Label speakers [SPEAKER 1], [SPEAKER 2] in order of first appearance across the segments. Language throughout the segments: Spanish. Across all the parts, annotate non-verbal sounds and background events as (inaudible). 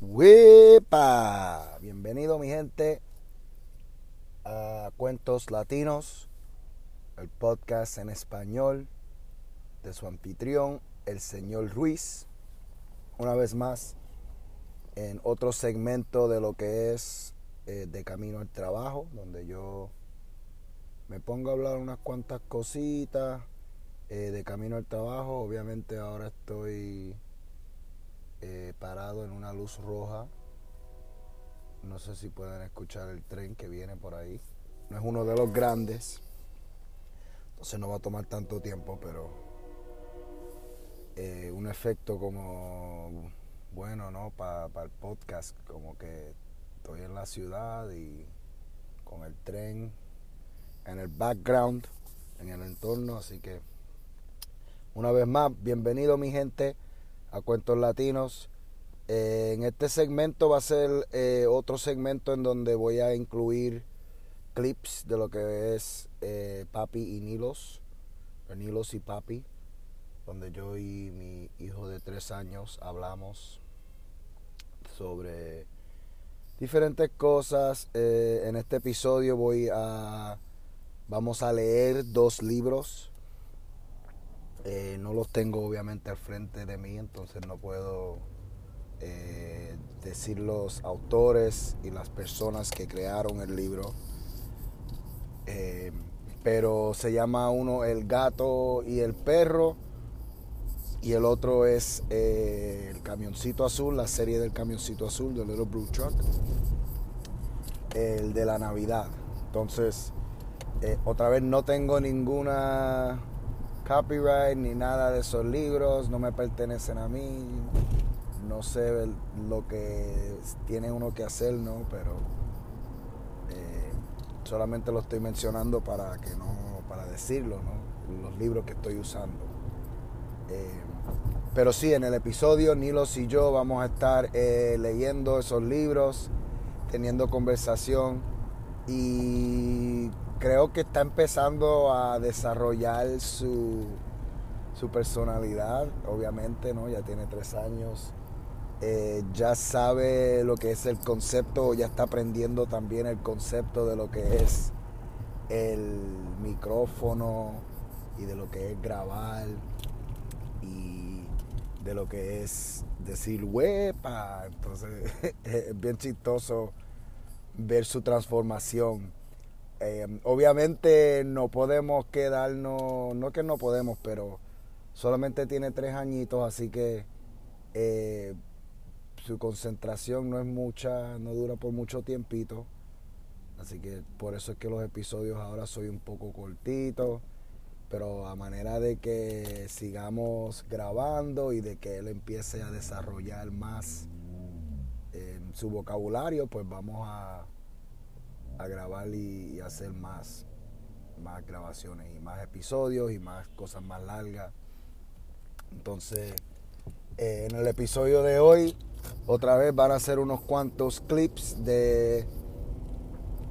[SPEAKER 1] ¡Wepa! Bienvenido mi gente a Cuentos Latinos, el podcast en español de su anfitrión, el señor Ruiz. Una vez más, en otro segmento de lo que es eh, de camino al trabajo, donde yo me pongo a hablar unas cuantas cositas eh, de camino al trabajo. Obviamente ahora estoy eh, parado en una luz roja. No sé si pueden escuchar el tren que viene por ahí. No es uno de los grandes. Entonces no va a tomar tanto tiempo, pero eh, un efecto como bueno, ¿no? Para el podcast, como que estoy en la ciudad y con el tren en el background, en el entorno, así que una vez más, bienvenido mi gente a Cuentos Latinos. Eh, en este segmento va a ser eh, otro segmento en donde voy a incluir clips de lo que es eh, Papi y Nilos, Nilos y Papi, donde yo y mi hijo de tres años hablamos sobre diferentes cosas. en este episodio voy a, vamos a leer dos libros eh, no los tengo obviamente al frente de mí, entonces no puedo eh, decir los autores y las personas que crearon el libro. Eh, pero se llama uno El gato y el perro y el otro es El camioncito azul, la serie del camioncito azul de Little Blue Truck. El de la Navidad. Entonces, otra vez no tengo ninguna copyright ni nada de esos libros, no me pertenecen a mí. No sé lo que tiene uno que hacer, ¿no? Pero eh, solamente lo estoy mencionando para que no, para decirlo, ¿no? Los libros que estoy usando. Eh, pero sí, en el episodio Nilos y yo vamos a estar eh, leyendo esos libros, teniendo conversación y creo que está empezando a desarrollar su, su personalidad, obviamente, ¿no? Ya tiene tres años. Eh, ya sabe lo que es el concepto, ya está aprendiendo también el concepto de lo que es el micrófono y de lo que es grabar y de lo que es decir huepa. Entonces (laughs) es bien chistoso ver su transformación Em, obviamente no podemos quedarnos, no que no podemos, pero solamente tiene tres añitos, así que eh, su concentración no es mucha, no dura por mucho tiempito. Así que por eso es que los episodios ahora soy un poco cortitos, pero a manera de que sigamos grabando y de que él empiece a desarrollar más em, su vocabulario, pues vamos a a grabar y, hacer más, más grabaciones y más episodios y más cosas más largas. Entonces, eh, en el episodio de hoy, otra vez van a ser unos cuantos clips de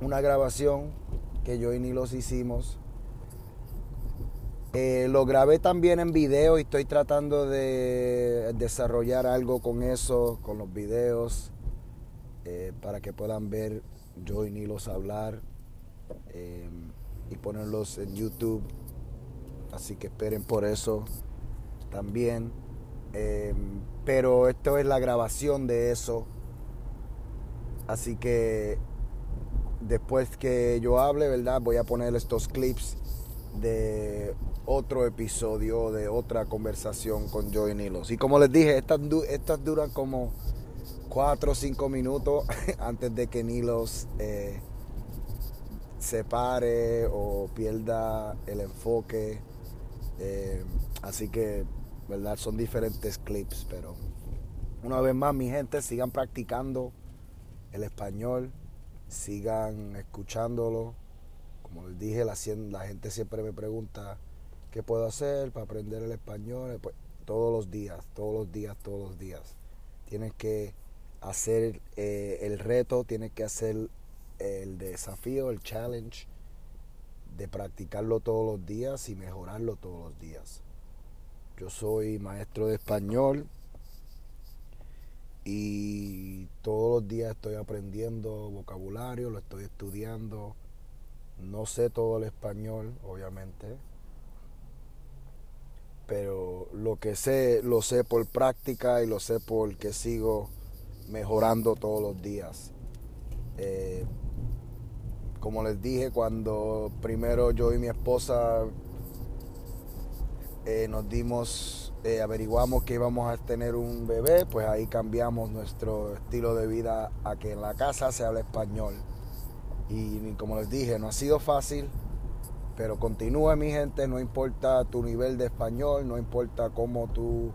[SPEAKER 1] una grabación que yo y Nilos hicimos. Eh, lo grabé también en video y estoy tratando de desarrollar algo con eso, con los videos, eh, para que puedan ver yo y hablar em, y ponerlos en YouTube. Así que esperen por eso también. Em, pero esto es la grabación de eso. Así que después que yo hable, ¿verdad? Voy a poner estos clips de otro episodio, de otra conversación con Joy Nilos. Y como les dije, estas duran como 4 o 5 minutos (laughs) antes de que Nilos eh, se pare o pierda el enfoque. Eh, así que, ¿verdad? Son diferentes clips, pero una vez más, mi gente, sigan practicando el español, sigan escuchándolo. Como les dije, la, la gente siempre me pregunta qué puedo hacer para aprender el español. Pues, todos los días, todos los días, todos los días. Tienes que hacer eh, el reto, tienes que hacer el desafío, el challenge de practicarlo todos los días y mejorarlo todos los días. Yo soy maestro de español y todos los días estoy aprendiendo vocabulario, lo estoy estudiando. No sé todo el español, obviamente. Pero lo que sé, lo sé por práctica y lo sé porque sigo mejorando todos los días. Eh, como les dije, cuando primero yo y mi esposa eh, nos dimos, eh, averiguamos que íbamos a tener un bebé, pues ahí cambiamos nuestro estilo de vida a que en la casa se habla español. Y como les dije, no ha sido fácil, pero continúa mi gente, no importa tu nivel de español, no importa cómo tú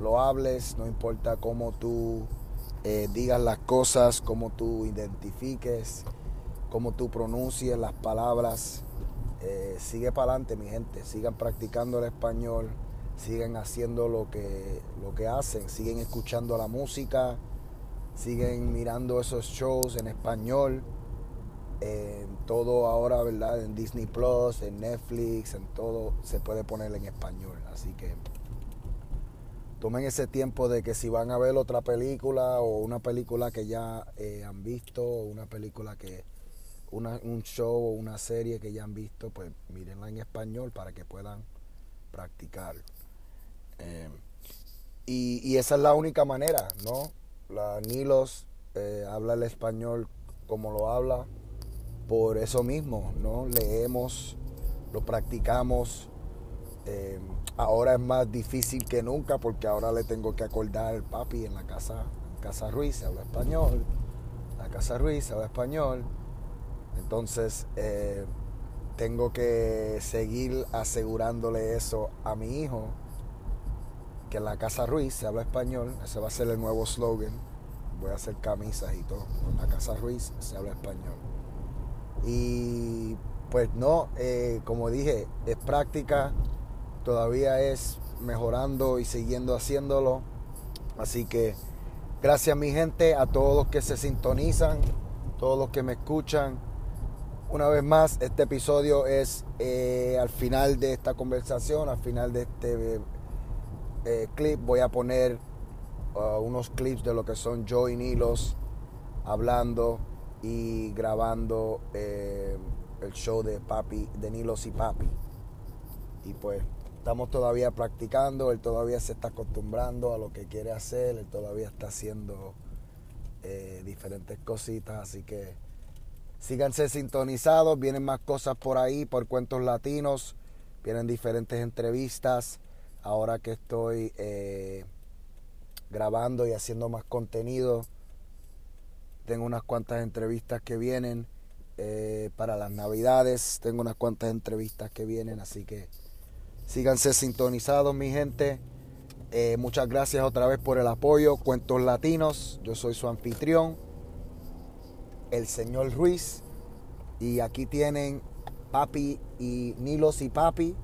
[SPEAKER 1] lo hables, no importa cómo tú eh, digas las cosas, cómo tú identifiques, cómo tú pronuncies las palabras. Eh, sigue para adelante, mi gente. Sigan practicando el español, siguen haciendo lo que, lo que hacen, siguen escuchando la música, siguen mirando esos shows en español. En todo ahora, ¿verdad? En Disney Plus, en Netflix, en todo se puede poner en español. Así que tomen ese tiempo de que si van a ver otra película o una película que ya eh, han visto o una película que un show o una serie que ya han visto pues mírenla en español para que puedan practicar. Eh, y, esa es la única manera no la Nilos eh, habla el español como lo habla por eso mismo no leemos lo practicamos Ahora es más difícil que nunca porque ahora le tengo que acordar al papi en la casa, casa Ruiz, se habla español. La casa Ruiz se habla español. Entonces eh, tengo que seguir asegurándole eso a mi hijo, que en la casa Ruiz se habla español. Ese va a ser el nuevo slogan. Voy a hacer camisas y todo. En la casa Ruiz se habla español. Y pues no, eh, como dije, es práctica todavía es mejorando y siguiendo haciéndolo. Así que gracias mi gente, a todos los que se sintonizan, todos los que me escuchan. Una vez más, este episodio es eh, al final de esta conversación, al final de este eh, clip, voy a poner uh, unos clips de lo que son yo y Nilos hablando y grabando eh, el show de Papi, de Nilos y Papi. Y pues estamos todavía practicando, él todavía se está acostumbrando a lo que quiere hacer, él todavía está haciendo eh, diferentes cositas, así que síganse sintonizados, vienen más cosas por ahí, por cuentos latinos, vienen diferentes entrevistas, ahora que estoy eh, grabando y haciendo más contenido, tengo unas cuantas entrevistas que vienen eh, para las navidades, tengo unas cuantas entrevistas que vienen, así que Síganse sintonizados, mi gente. Eh, muchas gracias otra vez por el apoyo. Cuentos Latinos. Yo soy su anfitrión, el señor Ruiz. Y aquí tienen Papi y Nilos y Papi.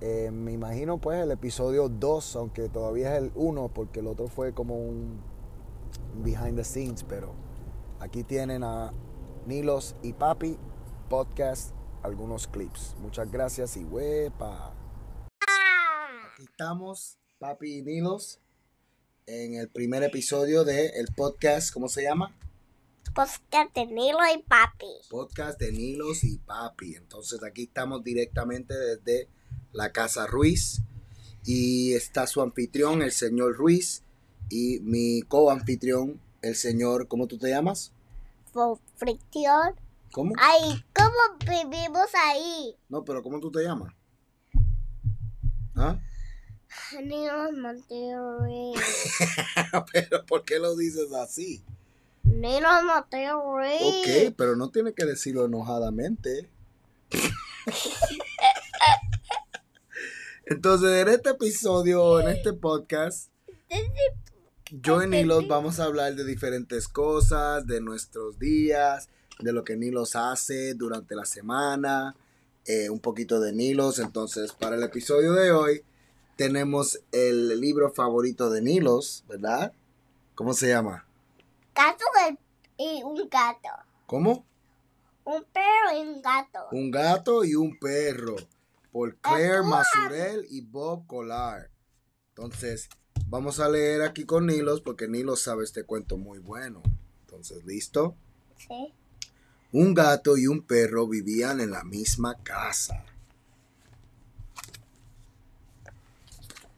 [SPEAKER 1] Eh, me imagino pues el episodio 2, aunque todavía es el 1, porque el otro fue como un behind the scenes, pero aquí tienen a Nilos y Papi podcast algunos clips. Muchas gracias y huepa. Aquí estamos, papi y Nilos, en el primer episodio del el podcast, ¿cómo se llama?
[SPEAKER 2] Podcast de Nilo y Papi.
[SPEAKER 1] Podcast de Nilos y Papi. Entonces aquí estamos directamente desde la Casa Ruiz y está su anfitrión, el señor Ruiz, y mi co-anfitrión, el señor, ¿cómo tú te llamas?
[SPEAKER 2] Fricción
[SPEAKER 1] ¿Cómo?
[SPEAKER 2] Ay, ¿cómo vivimos ahí?
[SPEAKER 1] No, pero ¿cómo tú te llamas? ¿Ah?
[SPEAKER 2] Ninos Mateo (laughs)
[SPEAKER 1] pero ¿por qué lo dices así?
[SPEAKER 2] Ninos Mateo
[SPEAKER 1] Ok, pero no tiene que decirlo enojadamente. (laughs) Entonces, en este episodio, en este podcast, yo y Nilos vamos a hablar de diferentes cosas, de nuestros días, de lo que Nilos hace durante la semana, eh, un poquito de Nilos. Entonces, para el episodio de hoy, tenemos el libro favorito de Nilos, ¿verdad? ¿Cómo se llama?
[SPEAKER 2] Gato y un gato.
[SPEAKER 1] ¿Cómo?
[SPEAKER 2] Un perro y un gato.
[SPEAKER 1] Un gato y un perro. Por Claire Masurel y Bob Collar. Entonces, Vamos a leer aquí con Nilos porque Nilos sabe este cuento muy bueno. Entonces, ¿listo?
[SPEAKER 2] Sí.
[SPEAKER 1] Un gato y un perro vivían en la misma casa.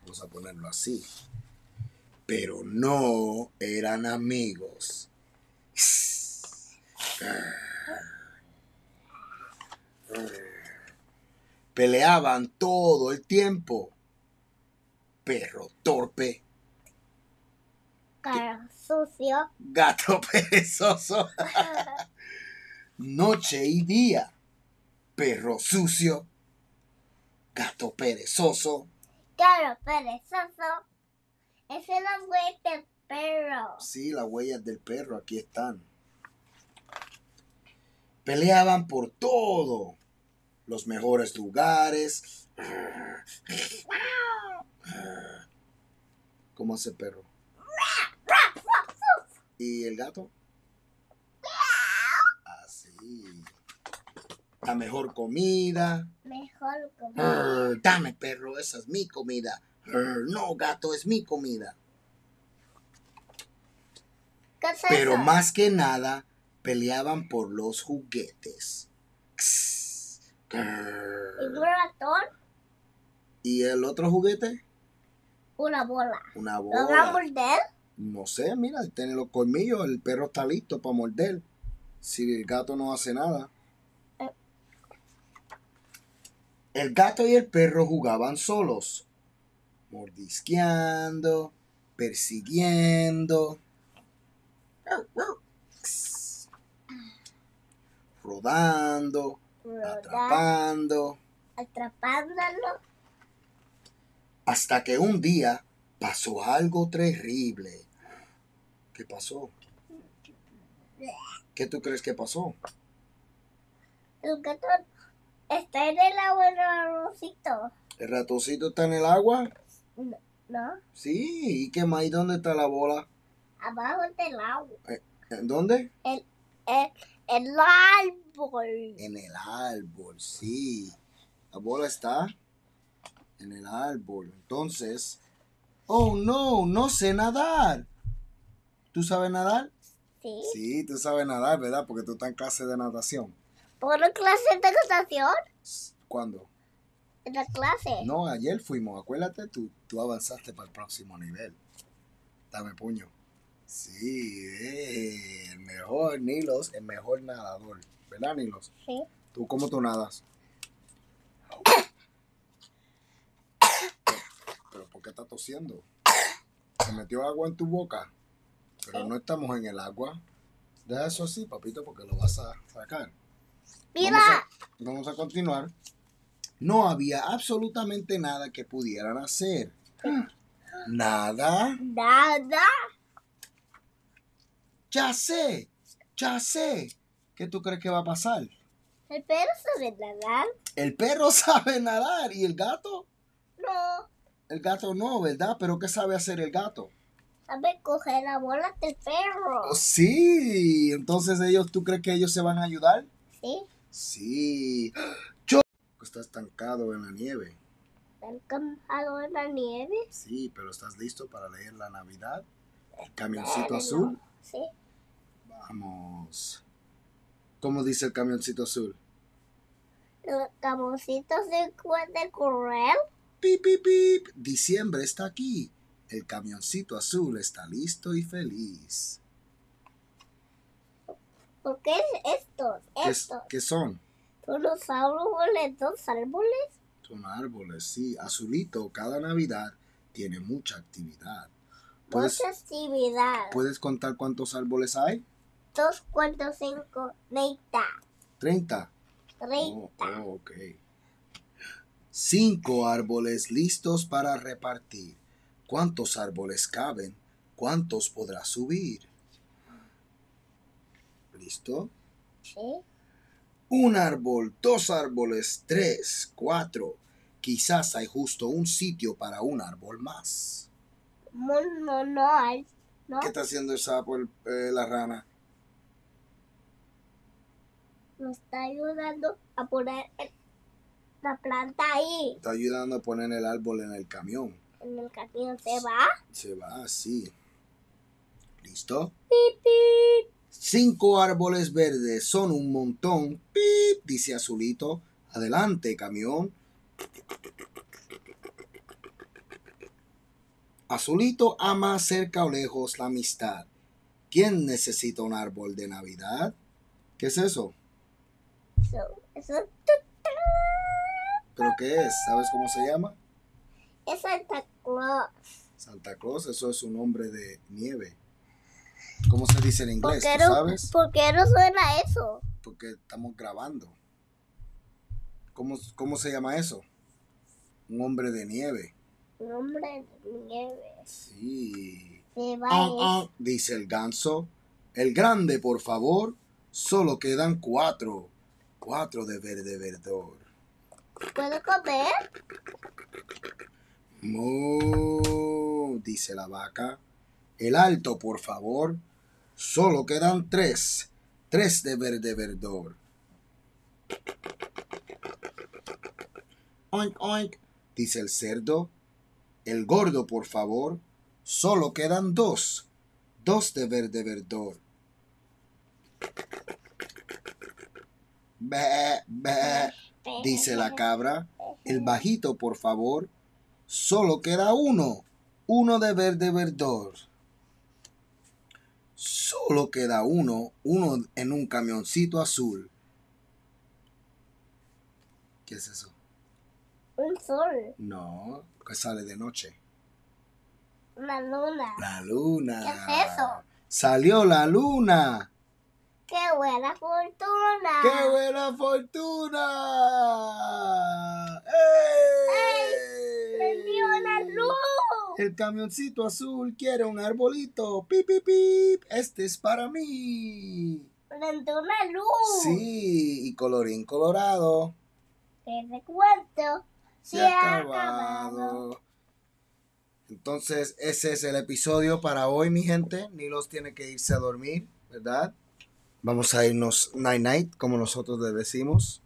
[SPEAKER 1] Vamos a ponerlo así. Pero no eran amigos. Peleaban todo el tiempo. Perro torpe,
[SPEAKER 2] Cara sucio.
[SPEAKER 1] gato perezoso. (laughs) Noche y día. Perro sucio. Gato perezoso.
[SPEAKER 2] Cara perezoso. Es una güey de perro.
[SPEAKER 1] Sí, las huellas del perro aquí están. Peleaban por todo. Los mejores lugares. ¿Cómo hace el perro? ¿Y el gato? La mejor comida.
[SPEAKER 2] Mejor.
[SPEAKER 1] Arr, dame, perro, esa es mi comida. Arr, no, gato, es mi comida.
[SPEAKER 2] ¿Qué es
[SPEAKER 1] Pero
[SPEAKER 2] eso?
[SPEAKER 1] más que nada, peleaban por los juguetes.
[SPEAKER 2] ¿Y
[SPEAKER 1] Grrr.
[SPEAKER 2] un ratón?
[SPEAKER 1] ¿Y el otro juguete?
[SPEAKER 2] Una bola.
[SPEAKER 1] Una
[SPEAKER 2] ¿Lo van a
[SPEAKER 1] bola.
[SPEAKER 2] morder?
[SPEAKER 1] No sé, mira, tiene los colmillos, el perro está listo para morder. Si el gato no hace nada.
[SPEAKER 2] Eh.
[SPEAKER 1] El gato y el perro jugaban solos, mordisqueando, persiguiendo, rodando,
[SPEAKER 2] Rodar,
[SPEAKER 1] atrapando,
[SPEAKER 2] atrapándolo.
[SPEAKER 1] hasta que un día pasó algo terrible. ¿Qué pasó? ¿Qué tú crees que pasó?
[SPEAKER 2] El gato está en el agua en el arrocito.
[SPEAKER 1] ¿El ratoncito está en el agua?
[SPEAKER 2] ¿No?
[SPEAKER 1] Sí, ¿y qué más? ¿Y dónde está la bola?
[SPEAKER 2] Abajo del agua.
[SPEAKER 1] ¿En dónde?
[SPEAKER 2] El, el, el árbol.
[SPEAKER 1] En el árbol, sí. La bola está en el árbol. Entonces, oh no, no sé nadar. ¿Tú sabes nadar?
[SPEAKER 2] Sí.
[SPEAKER 1] Sí, tú sabes nadar, ¿verdad? Porque tú estás en clase de natación.
[SPEAKER 2] ¿Por una clase de natación?
[SPEAKER 1] ¿Cuándo?
[SPEAKER 2] En la clase.
[SPEAKER 1] No, ayer fuimos, acuérdate, tú, tú avanzaste para el próximo nivel. Dame puño. Sí, eh, el mejor Nilos, el mejor nadador. ¿Verdad, Nilos?
[SPEAKER 2] Sí.
[SPEAKER 1] ¿Tú cómo tú nadas? (coughs) ¿Pero por qué estás tosiendo? ¿Se metió agua en tu boca? Pero no estamos en el agua. Deja eso así, papito, porque lo vas a sacar.
[SPEAKER 2] Mira.
[SPEAKER 1] Vamos a, vamos a continuar. No había absolutamente nada que pudieran hacer. Nada.
[SPEAKER 2] Nada.
[SPEAKER 1] Ya sé, ya sé. ¿Qué tú crees que va a pasar?
[SPEAKER 2] ¿El perro sabe nadar?
[SPEAKER 1] El perro (laughs) sabe nadar y el gato.
[SPEAKER 2] No.
[SPEAKER 1] El gato no, ¿verdad? Pero ¿qué sabe hacer el gato?
[SPEAKER 2] Sabe coger la bola del perro.
[SPEAKER 1] Oh, sí, entonces ellos, ¿tú crees que ellos se van a ayudar?
[SPEAKER 2] Sí.
[SPEAKER 1] Sí. Yo está estancado en la nieve.
[SPEAKER 2] ¿Están campado en la nieve?
[SPEAKER 1] Sí, pero ¿estás listo para leer la Navidad? El camioncito azul.
[SPEAKER 2] Sí.
[SPEAKER 1] Vamos. ¿Cómo dice el camioncito azul?
[SPEAKER 2] Los camoncitos se encuentran correr.
[SPEAKER 1] Pip, pip, pip. Diciembre está aquí. El camioncito azul está listo y feliz.
[SPEAKER 2] ¿Por qué es estos?
[SPEAKER 1] ¿Qué, es-
[SPEAKER 2] Estos.
[SPEAKER 1] qué son?
[SPEAKER 2] ¿Son los árboles? ¿Dos árboles?
[SPEAKER 1] Son árboles, sí. Azulito, cada Navidad tiene mucha actividad. ¿Puedes,
[SPEAKER 2] Mucha actividad.
[SPEAKER 1] ¿Puedes contar cuántos árboles hay?
[SPEAKER 2] Dos, cuatro, cinco, treinta.
[SPEAKER 1] 30. Oh,
[SPEAKER 2] Treinta.
[SPEAKER 1] oh, ok. Cinco árboles listos para repartir. ¿Cuántos árboles caben? ¿Cuántos podrás subir? ¿Listo?
[SPEAKER 2] Sí.
[SPEAKER 1] Un árbol, dos árboles, tres, cuatro. Quizás hay justo un sitio para un árbol más.
[SPEAKER 2] No, no, no hay. No.
[SPEAKER 1] ¿Qué está haciendo el sapo, el- eh, la rana?
[SPEAKER 2] Nos está ayudando a poner el- la planta ahí.
[SPEAKER 1] Está ayudando a poner el árbol en el camión.
[SPEAKER 2] En el camión se va.
[SPEAKER 1] Se va así. ¿Listo?
[SPEAKER 2] Pip, pip.
[SPEAKER 1] Cinco árboles verdes son un montón. Pip, dice Azulito. Adelante, camión. Azulito ama cerca o lejos la amistad. ¿Quién necesita un árbol de Navidad? ¿Qué es eso?
[SPEAKER 2] Eso, eso
[SPEAKER 1] ¿Pero qué es? ¿Sabes cómo se llama?
[SPEAKER 2] Es Santa Claus.
[SPEAKER 1] Santa Claus, eso es un hombre de nieve. ¿Cómo se dice en
[SPEAKER 2] ¿Por
[SPEAKER 1] inglés?
[SPEAKER 2] qué,
[SPEAKER 1] ¿Tú
[SPEAKER 2] no,
[SPEAKER 1] sabes?
[SPEAKER 2] ¿Por qué no suena eso?
[SPEAKER 1] Porque estamos grabando. ¿Cómo, cómo se llama eso? Un hombre de nieve.
[SPEAKER 2] Un hombre de nieve.
[SPEAKER 1] Sí.
[SPEAKER 2] Es-
[SPEAKER 1] ah, dice el ganso. El grande, por favor. Solo quedan cuatro. Cuatro de verde verdor.
[SPEAKER 2] ¿Puedo comer?
[SPEAKER 1] Mu, dice la vaca. El alto, por favor. Solo quedan tres. Tres de verde verdor. Oink, oink, dice el cerdo. El gordo, por favor. Solo quedan dos. Dos de verde verdor. Be, be, dice la cabra. El bajito, por favor. Solo queda uno. Uno de verde verdor. Solo queda uno. Uno en un camioncito azul. ¿Qué es eso?
[SPEAKER 2] Un sol,
[SPEAKER 1] No, que sale de noche.
[SPEAKER 2] una luna.
[SPEAKER 1] La luna.
[SPEAKER 2] ¿Qué es eso?
[SPEAKER 1] Salió la luna.
[SPEAKER 2] ¡Qué buena fortuna!
[SPEAKER 1] ¡Qué buena fortuna! ¡Ey! El camioncito azul quiere un arbolito. Pip, pip, pip. Este es para mí.
[SPEAKER 2] ¡Prendió una luz!
[SPEAKER 1] Sí, y colorín colorado.
[SPEAKER 2] Ese cuento
[SPEAKER 1] Se ha acabado. Entonces, ese es el episodio para hoy, mi gente. Nilos tiene que irse a dormir, ¿verdad? Vamos a irnos night night, como nosotros le decimos.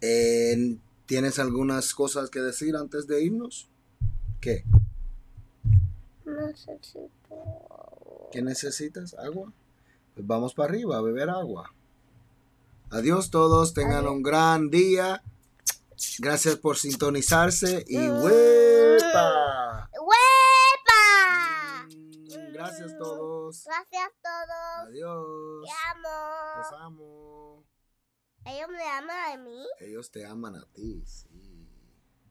[SPEAKER 1] Eh, ¿Tienes algunas cosas que decir antes de irnos? ¿Qué?
[SPEAKER 2] Necesito...
[SPEAKER 1] ¿Qué necesitas? ¿Agua? Pues vamos para arriba a beber agua. Adiós todos, tengan un gran día. Gracias por sintonizarse y ¡huepa!
[SPEAKER 2] ¡Huepa!
[SPEAKER 1] Mm, Gracias todos.
[SPEAKER 2] Gracias a todos.
[SPEAKER 1] Adiós.
[SPEAKER 2] Te amo.
[SPEAKER 1] Los amo.
[SPEAKER 2] Ellos me aman a mí.
[SPEAKER 1] Ellos te aman a ti, sí.